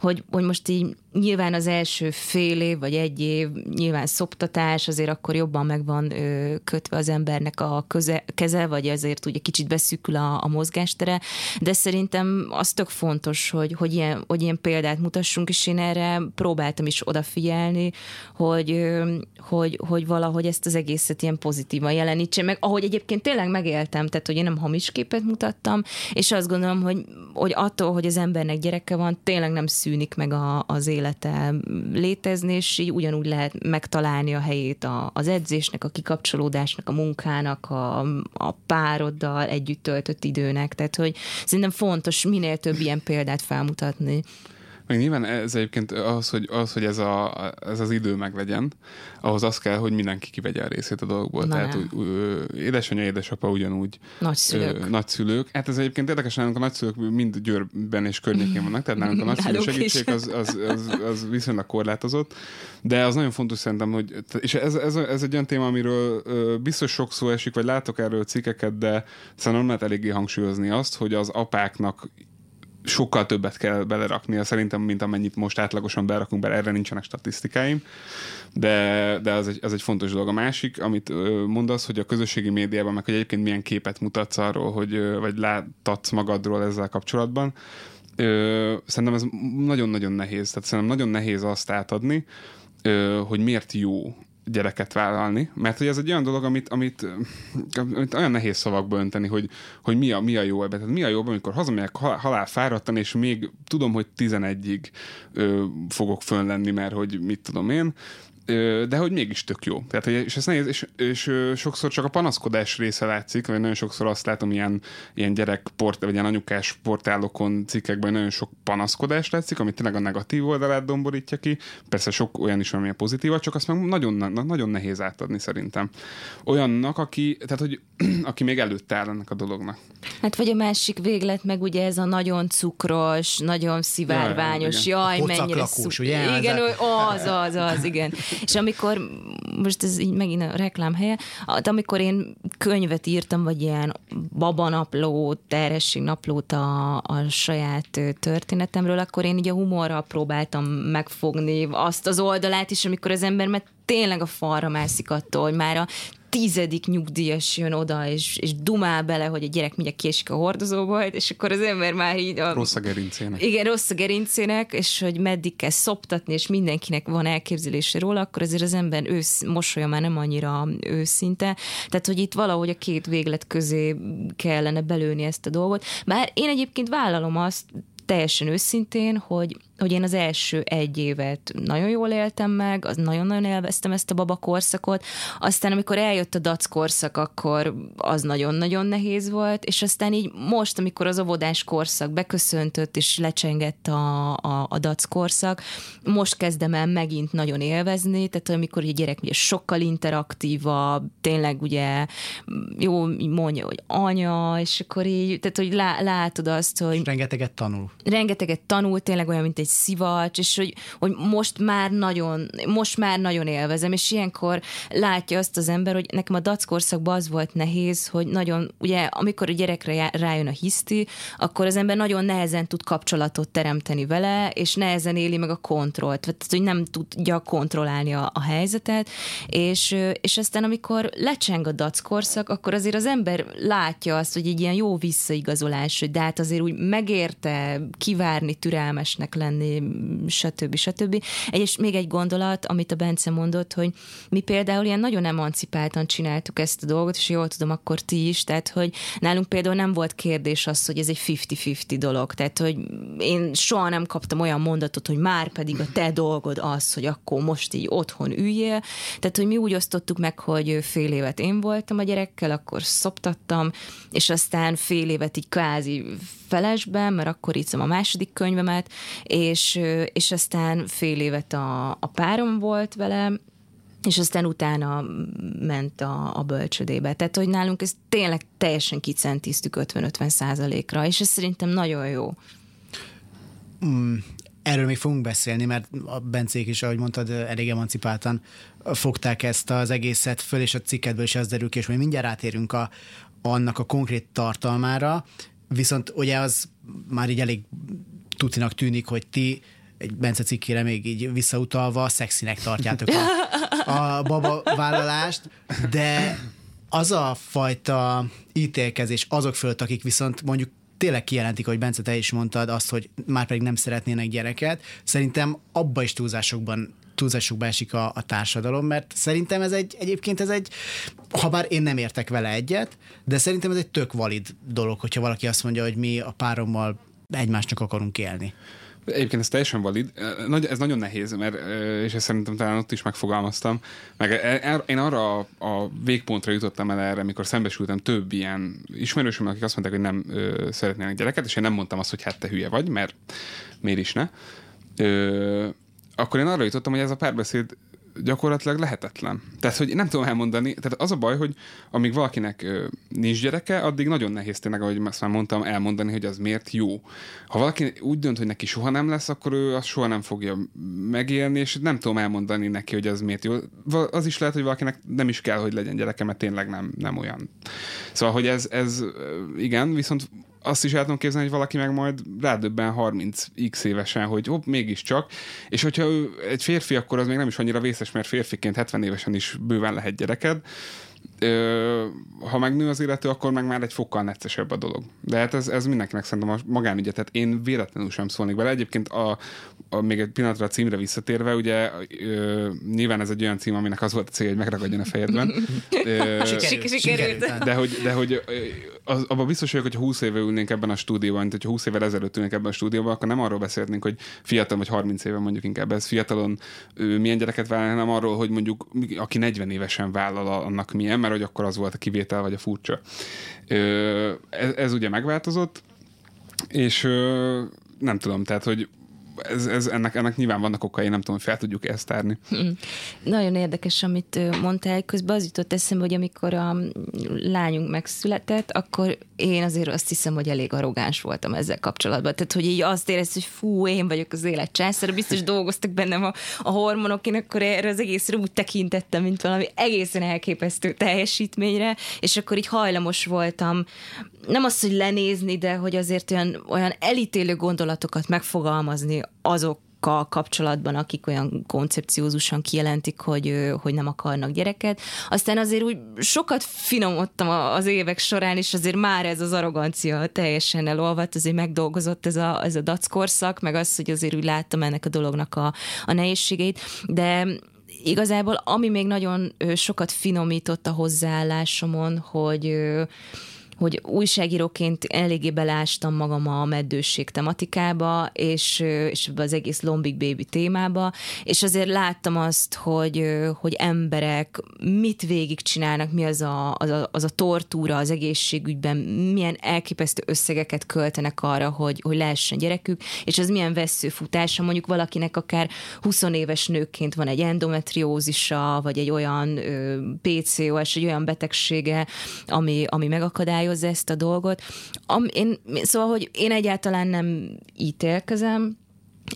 hogy, hogy most így nyilván az első fél év, vagy egy év, nyilván szoptatás, azért akkor jobban meg van ö, kötve az embernek a köze, keze, vagy azért ugye kicsit beszűkül a, a mozgástere, de szerintem az tök fontos, hogy, hogy, ilyen, hogy ilyen példát mutassunk, és én erre próbáltam is odafigyelni, hogy, ö, hogy, hogy valahogy ezt az egészet ilyen pozitívan jelenítse meg, ahogy egyébként tényleg megéltem, tehát hogy én nem hamis képet mutattam, és azt gondolom, hogy, hogy attól, hogy az embernek gyereke van, tényleg nem szűnik meg a, az élete létezni, és így ugyanúgy lehet megtalálni a helyét a, az edzésnek, a kikapcsolódásnak, a munkának, a, a pároddal együtt töltött időnek. Tehát, hogy szerintem fontos minél több ilyen példát felmutatni. Meg nyilván ez egyébként az, hogy, az, hogy ez, a, ez az idő meglegyen, ahhoz az kell, hogy mindenki kivegye a részét a dolgokból. Na Tehát úgy, édesanyja, édesapa ugyanúgy. Nagyszülők. Ö, nagyszülők. Hát ez egyébként érdekes, nálunk a nagyszülők mind Győrben és környékén vannak, tehát nálunk a nagyszülő segítség az, az, az, az viszonylag korlátozott, de az nagyon fontos szerintem, hogy, és ez, ez, ez egy olyan téma, amiről biztos sok szó esik, vagy látok erről cikkeket, de szerintem nem lehet eléggé hangsúlyozni azt, hogy az apáknak sokkal többet kell beleraknia szerintem, mint amennyit most átlagosan berakunk bele, erre nincsenek statisztikáim, de, de az, egy, az egy fontos dolog. A másik, amit mondasz, hogy a közösségi médiában, meg hogy egyébként milyen képet mutatsz arról, hogy, vagy láttatsz magadról ezzel kapcsolatban, ö, szerintem ez nagyon-nagyon nehéz. Tehát szerintem nagyon nehéz azt átadni, hogy miért jó gyereket vállalni, mert hogy ez egy olyan dolog, amit, amit, amit olyan nehéz szavakba önteni, hogy, hogy mi, a, mi a jó ebben. Tehát mi a jobb, amikor hazamegyek halál, fáradtan, és még tudom, hogy 11-ig ö, fogok fönn lenni, mert hogy mit tudom én, de hogy mégis tök jó. Tehát, hogy, és ez nehéz, és, és sokszor csak a panaszkodás része látszik, vagy nagyon sokszor azt látom ilyen, ilyen gyerek port, vagy ilyen anyukás portálokon, cikkekben nagyon sok panaszkodás látszik, ami tényleg a negatív oldalát domborítja ki. Persze sok olyan is, ami a pozitív, csak azt meg nagyon, na- nagyon nehéz átadni szerintem. Olyannak, aki, tehát, hogy, aki még előtte áll ennek a dolognak. Hát vagy a másik véglet, meg ugye ez a nagyon cukros, nagyon szivárványos, Jaj, jaj, A mennyire pocaklakós, szu- ugye? Igen, az, az, az, igen. És amikor, most ez így megint a reklám helye, hát amikor én könyvet írtam, vagy ilyen babanaplót, terhesség naplót a, a saját történetemről, akkor én így a humorral próbáltam megfogni azt az oldalát is, amikor az ember mert tényleg a falra mászik attól, hogy már a tizedik nyugdíjas jön oda, és, és dumál bele, hogy a gyerek mindjárt kiesik a hordozóból, és akkor az ember már így... A, Rossz a gerincének. Igen, rossz a gerincének, és hogy meddig kell szoptatni, és mindenkinek van elképzelése róla, akkor azért az ember ősz, mosolya már nem annyira őszinte. Tehát, hogy itt valahogy a két véglet közé kellene belőni ezt a dolgot. Bár én egyébként vállalom azt, teljesen őszintén, hogy hogy én az első egy évet nagyon jól éltem meg, az nagyon-nagyon élveztem ezt a baba korszakot, aztán amikor eljött a dac korszak, akkor az nagyon-nagyon nehéz volt, és aztán így most, amikor az óvodás korszak beköszöntött, és lecsengett a, a, a dac korszak, most kezdem el megint nagyon élvezni, tehát amikor a gyerek ugye sokkal interaktívabb, tényleg ugye jó mondja, hogy anya, és akkor így, tehát hogy lá, látod azt, hogy... rengeteget tanul. Rengeteget tanul, tényleg olyan, mint egy szivacs, és hogy, hogy most már nagyon, most már nagyon élvezem, és ilyenkor látja azt az ember, hogy nekem a dac korszakban az volt nehéz, hogy nagyon, ugye, amikor a gyerekre rájön a hiszti, akkor az ember nagyon nehezen tud kapcsolatot teremteni vele, és nehezen éli meg a kontrollt, tehát hogy nem tudja kontrollálni a, a helyzetet, és, és aztán amikor lecseng a dac korszak, akkor azért az ember látja azt, hogy egy ilyen jó visszaigazolás, hogy de hát azért úgy megérte kivárni, türelmesnek lenni, lenni, stb. stb. És még egy gondolat, amit a Bence mondott, hogy mi például ilyen nagyon emancipáltan csináltuk ezt a dolgot, és jól tudom, akkor ti is, tehát hogy nálunk például nem volt kérdés az, hogy ez egy 50-50 dolog, tehát hogy én soha nem kaptam olyan mondatot, hogy már pedig a te dolgod az, hogy akkor most így otthon üljél, tehát hogy mi úgy osztottuk meg, hogy fél évet én voltam a gyerekkel, akkor szoptattam, és aztán fél évet így kvázi felesben, mert akkor írtam a második könyvemet, és, és aztán fél évet a, a párom volt vele, és aztán utána ment a, a bölcsödébe. Tehát, hogy nálunk ez tényleg teljesen kicentíztük 50-50 százalékra, és ez szerintem nagyon jó. Mm, erről még fogunk beszélni, mert a Bencék is, ahogy mondtad, elég emancipáltan fogták ezt az egészet föl, és a cikketből is az derül ki, és majd mindjárt átérünk a, annak a konkrét tartalmára, viszont ugye az már így elég tutinak tűnik, hogy ti egy Bence cikkére még így visszautalva szexinek tartjátok a, a baba vállalást, de az a fajta ítélkezés azok fölött, akik viszont mondjuk tényleg kijelentik, hogy Bence, te is mondtad azt, hogy már pedig nem szeretnének gyereket, szerintem abba is túlzásokban túlzásokba esik a, a társadalom, mert szerintem ez egy, egyébként ez egy, ha bár én nem értek vele egyet, de szerintem ez egy tök valid dolog, hogyha valaki azt mondja, hogy mi a párommal egymásnak akarunk élni. Egyébként ez teljesen valid. Ez nagyon nehéz, mert, és ezt szerintem talán ott is megfogalmaztam. Meg e, e, én arra a végpontra jutottam el erre, amikor szembesültem több ilyen ismerősöm, akik azt mondták, hogy nem szeretnének gyereket, és én nem mondtam azt, hogy hát te hülye vagy, mert miért is ne. akkor én arra jutottam, hogy ez a párbeszéd gyakorlatilag lehetetlen. Tehát, hogy nem tudom elmondani, tehát az a baj, hogy amíg valakinek ö, nincs gyereke, addig nagyon nehéz tényleg, ahogy azt már mondtam, elmondani, hogy az miért jó. Ha valaki úgy dönt, hogy neki soha nem lesz, akkor ő azt soha nem fogja megélni, és nem tudom elmondani neki, hogy az miért jó. Az is lehet, hogy valakinek nem is kell, hogy legyen gyereke, mert tényleg nem, nem olyan. Szóval, hogy ez, ez igen, viszont azt is el tudom képzelni, hogy valaki meg majd rádöbben 30x évesen, hogy hopp, mégiscsak. És hogyha ő egy férfi, akkor az még nem is annyira vészes, mert férfiként 70 évesen is bőven lehet gyereked ö, ha megnő az illető, akkor meg már egy fokkal neccesebb a dolog. De hát ez, ez mindenkinek szerintem a magánügye, tehát én véletlenül sem szólnék bele. Egyébként a, a, még egy pillanatra a címre visszatérve, ugye ö, nyilván ez egy olyan cím, aminek az volt a cél, hogy megragadjon a fejedben. Ö, sikerült, sikerült. De hogy, de hogy az, abban biztos vagyok, hogy 20 éve ülnénk ebben a stúdióban, mint hogyha 20 évvel ezelőtt ülnénk ebben a stúdióban, akkor nem arról beszélnénk, hogy fiatal vagy 30 éve mondjuk inkább ez fiatalon ő, milyen gyereket vállal, hanem arról, hogy mondjuk aki 40 évesen vállal annak milyen, mert hogy akkor az volt a kivétel vagy a furcsa. Ez, ez ugye megváltozott, és nem tudom, tehát, hogy ez, ez, ennek, ennek nyilván vannak okai, nem tudom, hogy fel tudjuk ezt tárni. Mm. Nagyon érdekes, amit mondtál, közben az jutott eszembe, hogy amikor a lányunk megszületett, akkor én azért azt hiszem, hogy elég arrogáns voltam ezzel kapcsolatban. Tehát, hogy így azt érez, hogy fú, én vagyok az élet császára, biztos dolgoztak bennem a, a hormonok, én akkor erre az egészre úgy tekintettem, mint valami egészen elképesztő teljesítményre, és akkor így hajlamos voltam nem az, hogy lenézni, de hogy azért olyan, olyan elítélő gondolatokat megfogalmazni azok kal kapcsolatban, akik olyan koncepciózusan kijelentik, hogy, hogy nem akarnak gyereket. Aztán azért úgy sokat finomodtam az évek során, és azért már ez az arrogancia teljesen elolvadt, azért megdolgozott ez a, ez a dackorszak, meg az, hogy azért úgy láttam ennek a dolognak a, a nehézségeit, de igazából ami még nagyon sokat finomított a hozzáállásomon, hogy hogy újságíróként eléggé belástam magam a meddőség tematikába, és, és az egész Lombik Baby témába, és azért láttam azt, hogy, hogy emberek mit végigcsinálnak, mi az a, az, a, az a tortúra az egészségügyben, milyen elképesztő összegeket költenek arra, hogy, hogy lehessen gyerekük, és az milyen veszőfutása, mondjuk valakinek akár 20 éves nőként van egy endometriózisa, vagy egy olyan PCOS, egy olyan betegsége, ami, ami megakadályoz akadályozza ezt a dolgot. Am, én, szóval, hogy én egyáltalán nem ítélkezem,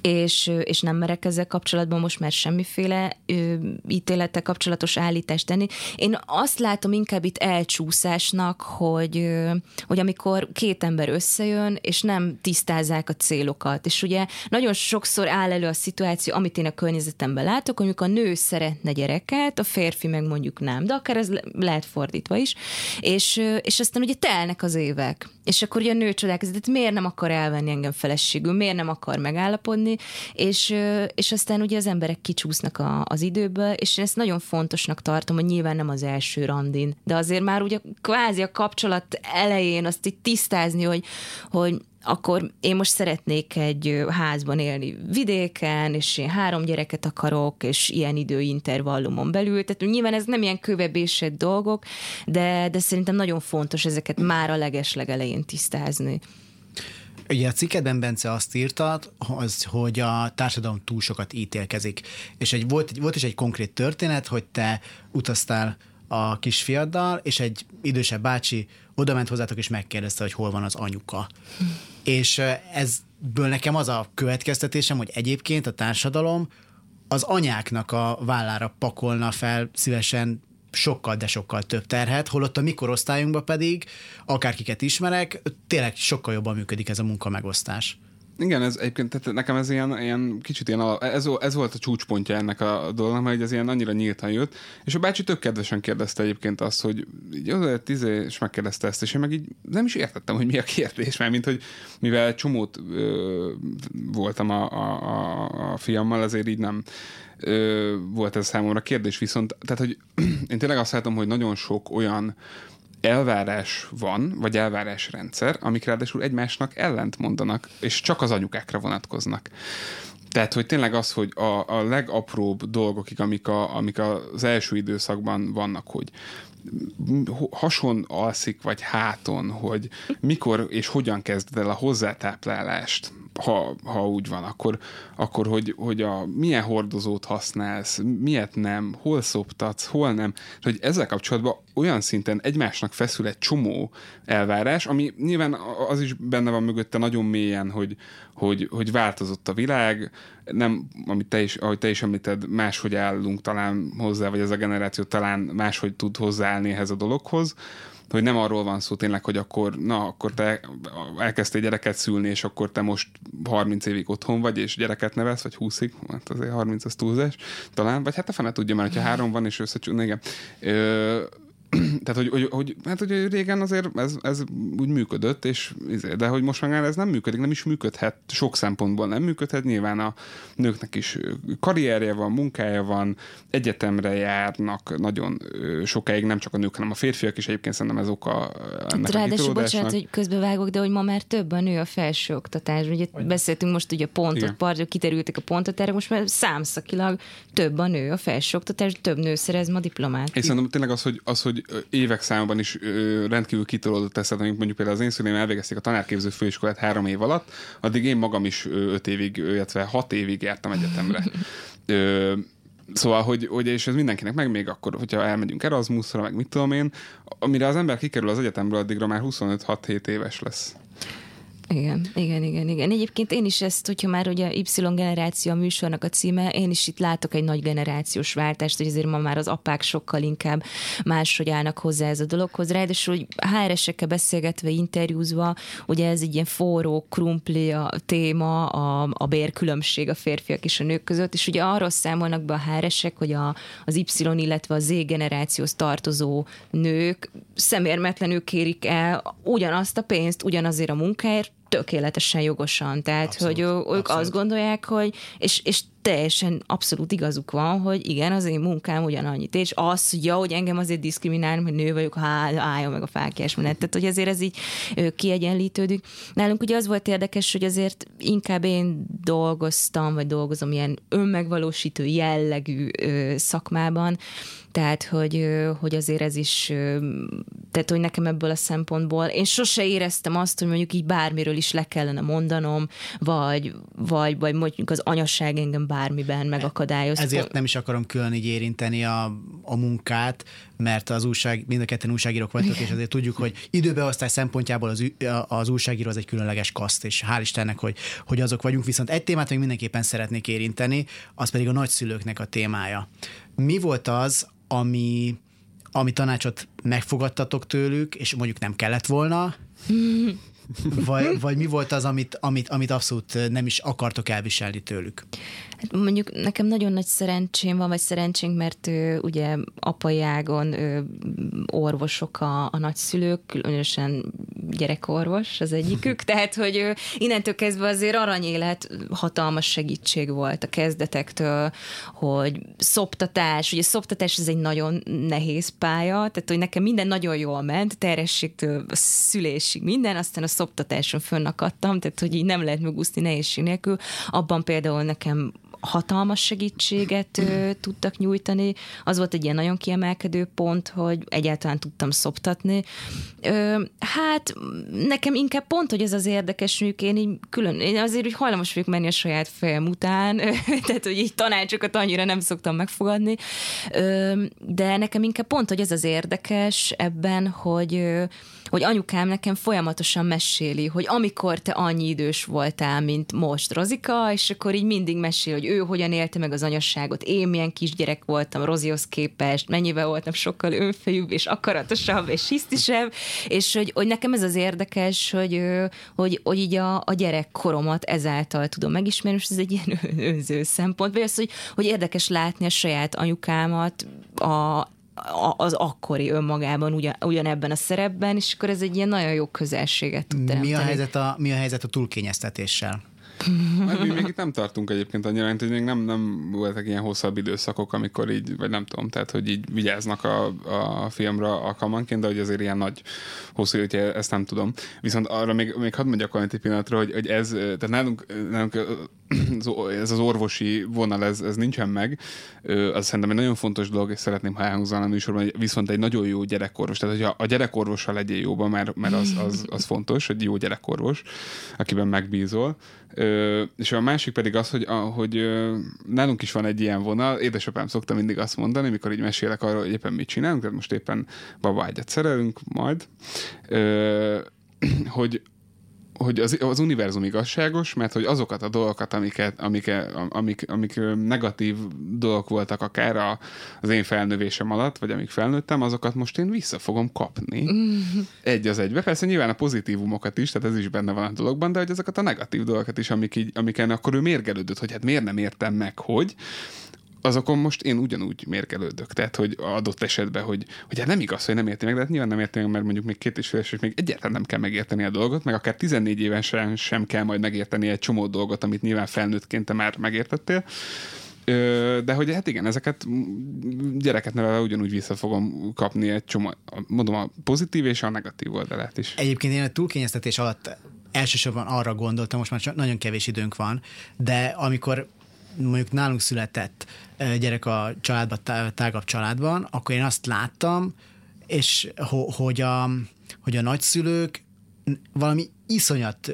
és, és nem merek ezzel kapcsolatban most már semmiféle ö, ítélete kapcsolatos állítást tenni. Én azt látom inkább itt elcsúszásnak, hogy, ö, hogy amikor két ember összejön, és nem tisztázzák a célokat. És ugye nagyon sokszor áll elő a szituáció, amit én a környezetemben látok, hogy a nő szeretne gyereket, a férfi meg mondjuk nem, de akár ez lehet fordítva is. És, és aztán ugye telnek az évek. És akkor ugye a nő csodálkozik, miért nem akar elvenni engem feleségül, miért nem akar megállapodni, tudni, és, és aztán ugye az emberek kicsúsznak a, az időből, és én ezt nagyon fontosnak tartom, hogy nyilván nem az első randin, de azért már ugye kvázi a kapcsolat elején azt így tisztázni, hogy, hogy akkor én most szeretnék egy házban élni vidéken, és én három gyereket akarok, és ilyen időintervallumon belül. Tehát nyilván ez nem ilyen kövebésett dolgok, de, de szerintem nagyon fontos ezeket már a leges legelején tisztázni. Ugye a cikkedben Bence azt írta, az, hogy a társadalom túl sokat ítélkezik. És egy, volt, volt is egy konkrét történet, hogy te utaztál a kisfiaddal, és egy idősebb bácsi oda ment hozzátok, és megkérdezte, hogy hol van az anyuka. Hm. És ezből nekem az a következtetésem, hogy egyébként a társadalom az anyáknak a vállára pakolna fel szívesen sokkal, de sokkal több terhet, holott a mi korosztályunkban pedig, akárkiket ismerek, tényleg sokkal jobban működik ez a munkamegosztás. Igen, ez egyébként tehát nekem ez ilyen, ilyen kicsit ilyen, ez, ez volt a csúcspontja ennek a dolognak, hogy ez ilyen annyira nyíltan jött, és a bácsi tök kedvesen kérdezte egyébként azt, hogy így oda tíz és megkérdezte ezt, és én meg így nem is értettem, hogy mi a kérdés, mert mint hogy mivel csomót ö, voltam a, a, a, a fiammal, ezért így nem ö, volt ez számomra kérdés, viszont tehát, hogy én tényleg azt látom, hogy nagyon sok olyan elvárás van, vagy elvárásrendszer, amik ráadásul egymásnak ellent mondanak, és csak az anyukákra vonatkoznak. Tehát, hogy tényleg az, hogy a, a legapróbb dolgokig, amik, a, amik az első időszakban vannak, hogy hason alszik, vagy háton, hogy mikor és hogyan kezded el a hozzátáplálást, ha, ha úgy van, akkor, akkor hogy, hogy a, milyen hordozót használsz, miért nem, hol szoptatsz, hol nem, hogy ezzel kapcsolatban olyan szinten egymásnak feszül egy csomó elvárás, ami nyilván az is benne van mögötte nagyon mélyen, hogy, hogy, hogy változott a világ, nem, amit te is, ahogy te is említed, máshogy állunk talán hozzá, vagy ez a generáció talán máshogy tud hozzáállni ehhez a dologhoz, hogy nem arról van szó tényleg, hogy akkor, na, akkor te elkezdtél gyereket szülni, és akkor te most 30 évig otthon vagy, és gyereket nevesz, vagy 20-ig, hát azért 30 az túlzás, talán, vagy hát a fene tudja, mert ha három van, és összecsúszna, igen. Ö, tehát, hogy, hogy, hogy, hát, hogy régen azért ez, ez úgy működött, és, izé, de hogy most már ez nem működik, nem is működhet, sok szempontból nem működhet, nyilván a nőknek is karrierje van, munkája van, egyetemre járnak nagyon sokáig, nem csak a nők, hanem a férfiak is egyébként szerintem ez oka ennek Ráadásul, bocsánat, hogy közbevágok, de hogy ma már több a nő a felsőoktatás. Ugye hogy? beszéltünk most ugye pontot, part, kiterültek a pontot, erre most már számszakilag több a nő a felsőoktatás, több nő szerez ma diplomát. És szerintem tényleg az, hogy, az, hogy évek számban is rendkívül kitolódott teszed, amik mondjuk például az én szüleim elvégezték a tanárképző főiskolát három év alatt, addig én magam is öt évig, illetve hat évig jártam egyetemre. Szóval, hogy, hogy és ez mindenkinek meg, még akkor, hogyha elmegyünk Erasmusra, meg mit tudom én, amire az ember kikerül az egyetemről, addigra már 25-6-7 éves lesz. Igen, igen, igen, igen. Egyébként én is ezt, hogyha már ugye Y generáció a műsornak a címe, én is itt látok egy nagy generációs váltást, hogy azért ma már az apák sokkal inkább máshogy állnak hozzá ez a dologhoz. Ráadásul, hogy HR-esekkel beszélgetve, interjúzva, ugye ez egy ilyen forró, krumpli a téma, a, a bérkülönbség a férfiak és a nők között, és ugye arról számolnak be a HR-esek, hogy a, az Y, illetve a Z generációhoz tartozó nők szemérmetlenül kérik el ugyanazt a pénzt, ugyanazért a munkáért, tökéletesen jogosan. Tehát, abszolút, hogy ők abszolút. azt gondolják, hogy, és, és teljesen abszolút igazuk van, hogy igen, az én munkám ugyanannyit. És az, ja, hogy engem azért diszkriminálni, hogy nő vagyok, hát álljon meg a fákjás menet. Tehát, hogy azért ez így kiegyenlítődik. Nálunk ugye az volt érdekes, hogy azért inkább én dolgoztam, vagy dolgozom ilyen önmegvalósító jellegű szakmában, tehát, hogy, hogy azért ez is, tehát, hogy nekem ebből a szempontból, én sose éreztem azt, hogy mondjuk így bármiről is le kellene mondanom, vagy, vagy, vagy mondjuk az anyasság engem bármiben megakadályoz. Ezért nem is akarom külön így érinteni a, a munkát, mert az újság, mind a ketten újságírók vagytok, és azért tudjuk, hogy időbeosztás szempontjából az, az újságíró az egy különleges kaszt, és hál' Istennek, hogy, hogy azok vagyunk. Viszont egy témát még mindenképpen szeretnék érinteni, az pedig a nagyszülőknek a témája. Mi volt az, ami, ami tanácsot megfogadtatok tőlük, és mondjuk nem kellett volna, vagy, vagy mi volt az, amit, amit, amit abszolút nem is akartok elviselni tőlük? Hát mondjuk nekem nagyon nagy szerencsém van, vagy szerencsénk, mert ö, ugye apai ágon ö, orvosok a, a nagyszülők, különösen gyerekorvos az egyikük, tehát hogy ö, innentől kezdve azért aranyélet hatalmas segítség volt a kezdetektől, hogy szoptatás, ugye szoptatás ez egy nagyon nehéz pálya, tehát hogy nekem minden nagyon jól ment, terhességtől a szülésig minden, aztán a szoptatáson fönnakadtam, tehát hogy így nem lehet megúszni nehézség nélkül. Abban például nekem hatalmas segítséget ö, tudtak nyújtani. Az volt egy ilyen nagyon kiemelkedő pont, hogy egyáltalán tudtam szoptatni. Ö, hát nekem inkább pont, hogy ez az érdekes, mondjuk én így külön, én azért hogy hajlamos vagyok menni a saját fejem után, tehát hogy így tanácsokat annyira nem szoktam megfogadni, ö, de nekem inkább pont, hogy ez az érdekes ebben, hogy hogy anyukám nekem folyamatosan meséli, hogy amikor te annyi idős voltál, mint most Rozika, és akkor így mindig mesél, hogy ő hogyan élte meg az anyasságot, én milyen kisgyerek voltam Rozihoz képest, mennyivel voltam sokkal önfejűbb, és akaratosabb, és hisztisebb, és hogy, hogy nekem ez az érdekes, hogy, hogy, hogy így a, a gyerekkoromat ezáltal tudom megismerni, és ez egy ilyen önző szempont, vagy az, hogy, hogy érdekes látni a saját anyukámat a, az akkori önmagában ugyan, ugyanebben a szerepben, és akkor ez egy ilyen nagyon jó közelséget tud teremteni. Mi a helyzet a, mi a, helyzet a túlkényeztetéssel? Hát mi még itt nem tartunk egyébként annyira, hogy még nem, nem voltak ilyen hosszabb időszakok, amikor így, vagy nem tudom, tehát hogy így vigyáznak a, a filmra alkalmanként, de hogy azért ilyen nagy hosszú hogy ezt nem tudom. Viszont arra még, még hadd mondjak valamit egy pillanatra, hogy, hogy ez, tehát nálunk, nálunk ez az orvosi vonal, ez, ez nincsen meg. Az szerintem egy nagyon fontos dolog, és szeretném, ha elhangzana a műsorban, viszont egy nagyon jó gyerekorvos, tehát hogy a gyerekorvossal legyél jóban, mert, mert az, az, az fontos, hogy jó gyerekorvos, akiben megbízol. És a másik pedig az, hogy, hogy nálunk is van egy ilyen vonal, édesapám szokta mindig azt mondani, mikor így mesélek arról, hogy éppen mit csinálunk, tehát most éppen babágyat szerelünk majd, hogy hogy az, az univerzum igazságos, mert hogy azokat a dolgokat, amiket, amik, amik, amik negatív dolgok voltak akár a, az én felnövésem alatt, vagy amik felnőttem, azokat most én vissza fogom kapni. Egy az egybe. Persze nyilván a pozitívumokat is, tehát ez is benne van a dologban, de hogy azokat a negatív dolgokat is, amik így, amiken akkor ő mérgelődött, hogy hát miért nem értem meg, hogy azokon most én ugyanúgy mérgelődök. Tehát, hogy adott esetben, hogy, hogy hát nem igaz, hogy nem érti meg, de hát nyilván nem érti meg, mert mondjuk még két és fél és még egyáltalán nem kell megérteni a dolgot, meg akár 14 évesen sem kell majd megérteni egy csomó dolgot, amit nyilván felnőttként te már megértettél. De hogy hát igen, ezeket gyereket nevelve ugyanúgy vissza fogom kapni egy csomó, mondom a pozitív és a negatív oldalát is. Egyébként én a túlkényeztetés alatt elsősorban arra gondoltam, most már csak nagyon kevés időnk van, de amikor mondjuk nálunk született gyerek a családban, tágabb családban, akkor én azt láttam, és hogy a, hogy a nagyszülők valami iszonyat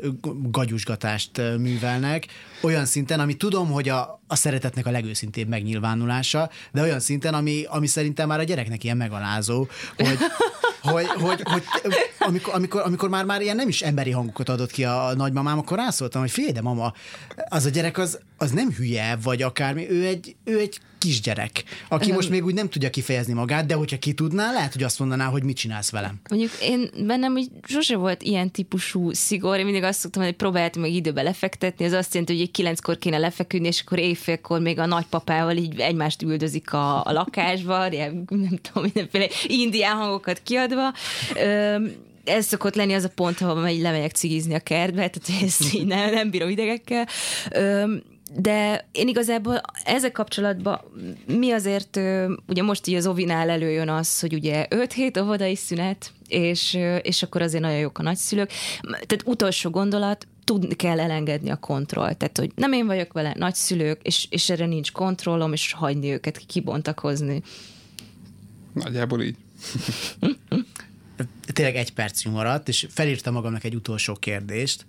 gagyusgatást művelnek, olyan szinten, ami tudom, hogy a, a szeretetnek a legőszintébb megnyilvánulása, de olyan szinten, ami, ami szerintem már a gyereknek ilyen megalázó, hogy, hogy, hogy, hogy amikor, amikor, amikor már, már ilyen nem is emberi hangokat adott ki a nagymamám, akkor rászóltam, hogy fél, de mama, az a gyerek az, az nem hülye, vagy akármi, ő egy, ő egy kisgyerek, aki most még úgy nem tudja kifejezni magát, de hogyha ki tudná, lehet, hogy azt mondaná, hogy mit csinálsz velem. Mondjuk én bennem hogy sose volt ilyen típusú szigor, én mindig azt szoktam, hogy próbáltam meg időbe lefektetni, az azt jelenti, hogy egy kilenckor kéne lefeküdni, és akkor éjfélkor még a nagypapával így egymást üldözik a, a lakásba, ilyen, nem tudom, mindenféle indián hangokat kiadva. Öm, ez szokott lenni az a pont, ahol megy lemegyek cigizni a kertbe, tehát ezt így nem, nem bírom idegekkel. Öm, de én igazából ezzel kapcsolatban mi azért, ugye most így az Ovinál előjön az, hogy ugye 5 hét óvodai szünet, és, és akkor azért nagyon jók a nagyszülők. Tehát utolsó gondolat, tudni kell elengedni a kontrollt. Tehát, hogy nem én vagyok vele, nagyszülők, és, és erre nincs kontrollom, és hagyni őket kibontakozni. Nagyjából így. Tényleg egy perc maradt, és felírtam magamnak egy utolsó kérdést,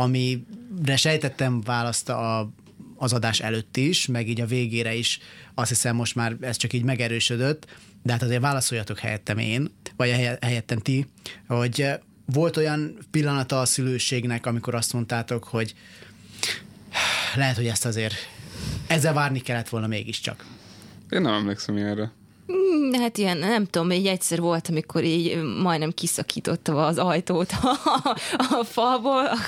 amire sejtettem választ a, az adás előtt is, meg így a végére is, azt hiszem most már ez csak így megerősödött, de hát azért válaszoljatok helyettem én, vagy helyettem ti, hogy volt olyan pillanata a szülőségnek, amikor azt mondtátok, hogy lehet, hogy ezt azért ezzel várni kellett volna mégiscsak. Én nem emlékszem ilyenre. Hmm, hát ilyen, nem tudom, egy egyszer volt, amikor így majdnem kiszakította az ajtót a, a falból, a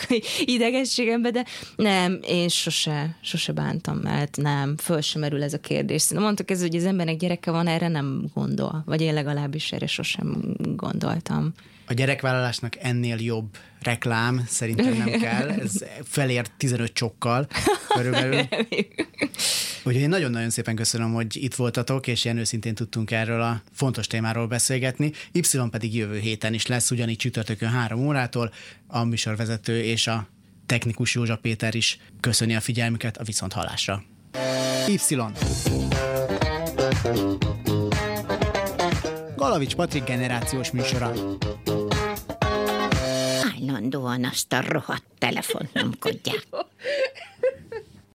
idegességembe, de nem, én sose, sose bántam, mert nem, föl sem merül ez a kérdés. Szerintem mondtuk ez, hogy az embernek gyereke van, erre nem gondol, vagy én legalábbis erre sosem gondoltam. A gyerekvállalásnak ennél jobb reklám szerintem nem kell, ez felért 15 csokkal körülbelül. Úgyhogy én nagyon-nagyon szépen köszönöm, hogy itt voltatok, és ilyen őszintén tudtunk erről a fontos témáról beszélgetni. Y pedig jövő héten is lesz, ugyanígy csütörtökön három órától. A műsorvezető és a technikus Józsa Péter is köszöni a figyelmüket a viszont hallásra. Y. Palavics Patrik generációs műsora. Állandóan azt a rohadt telefont nyomkodják.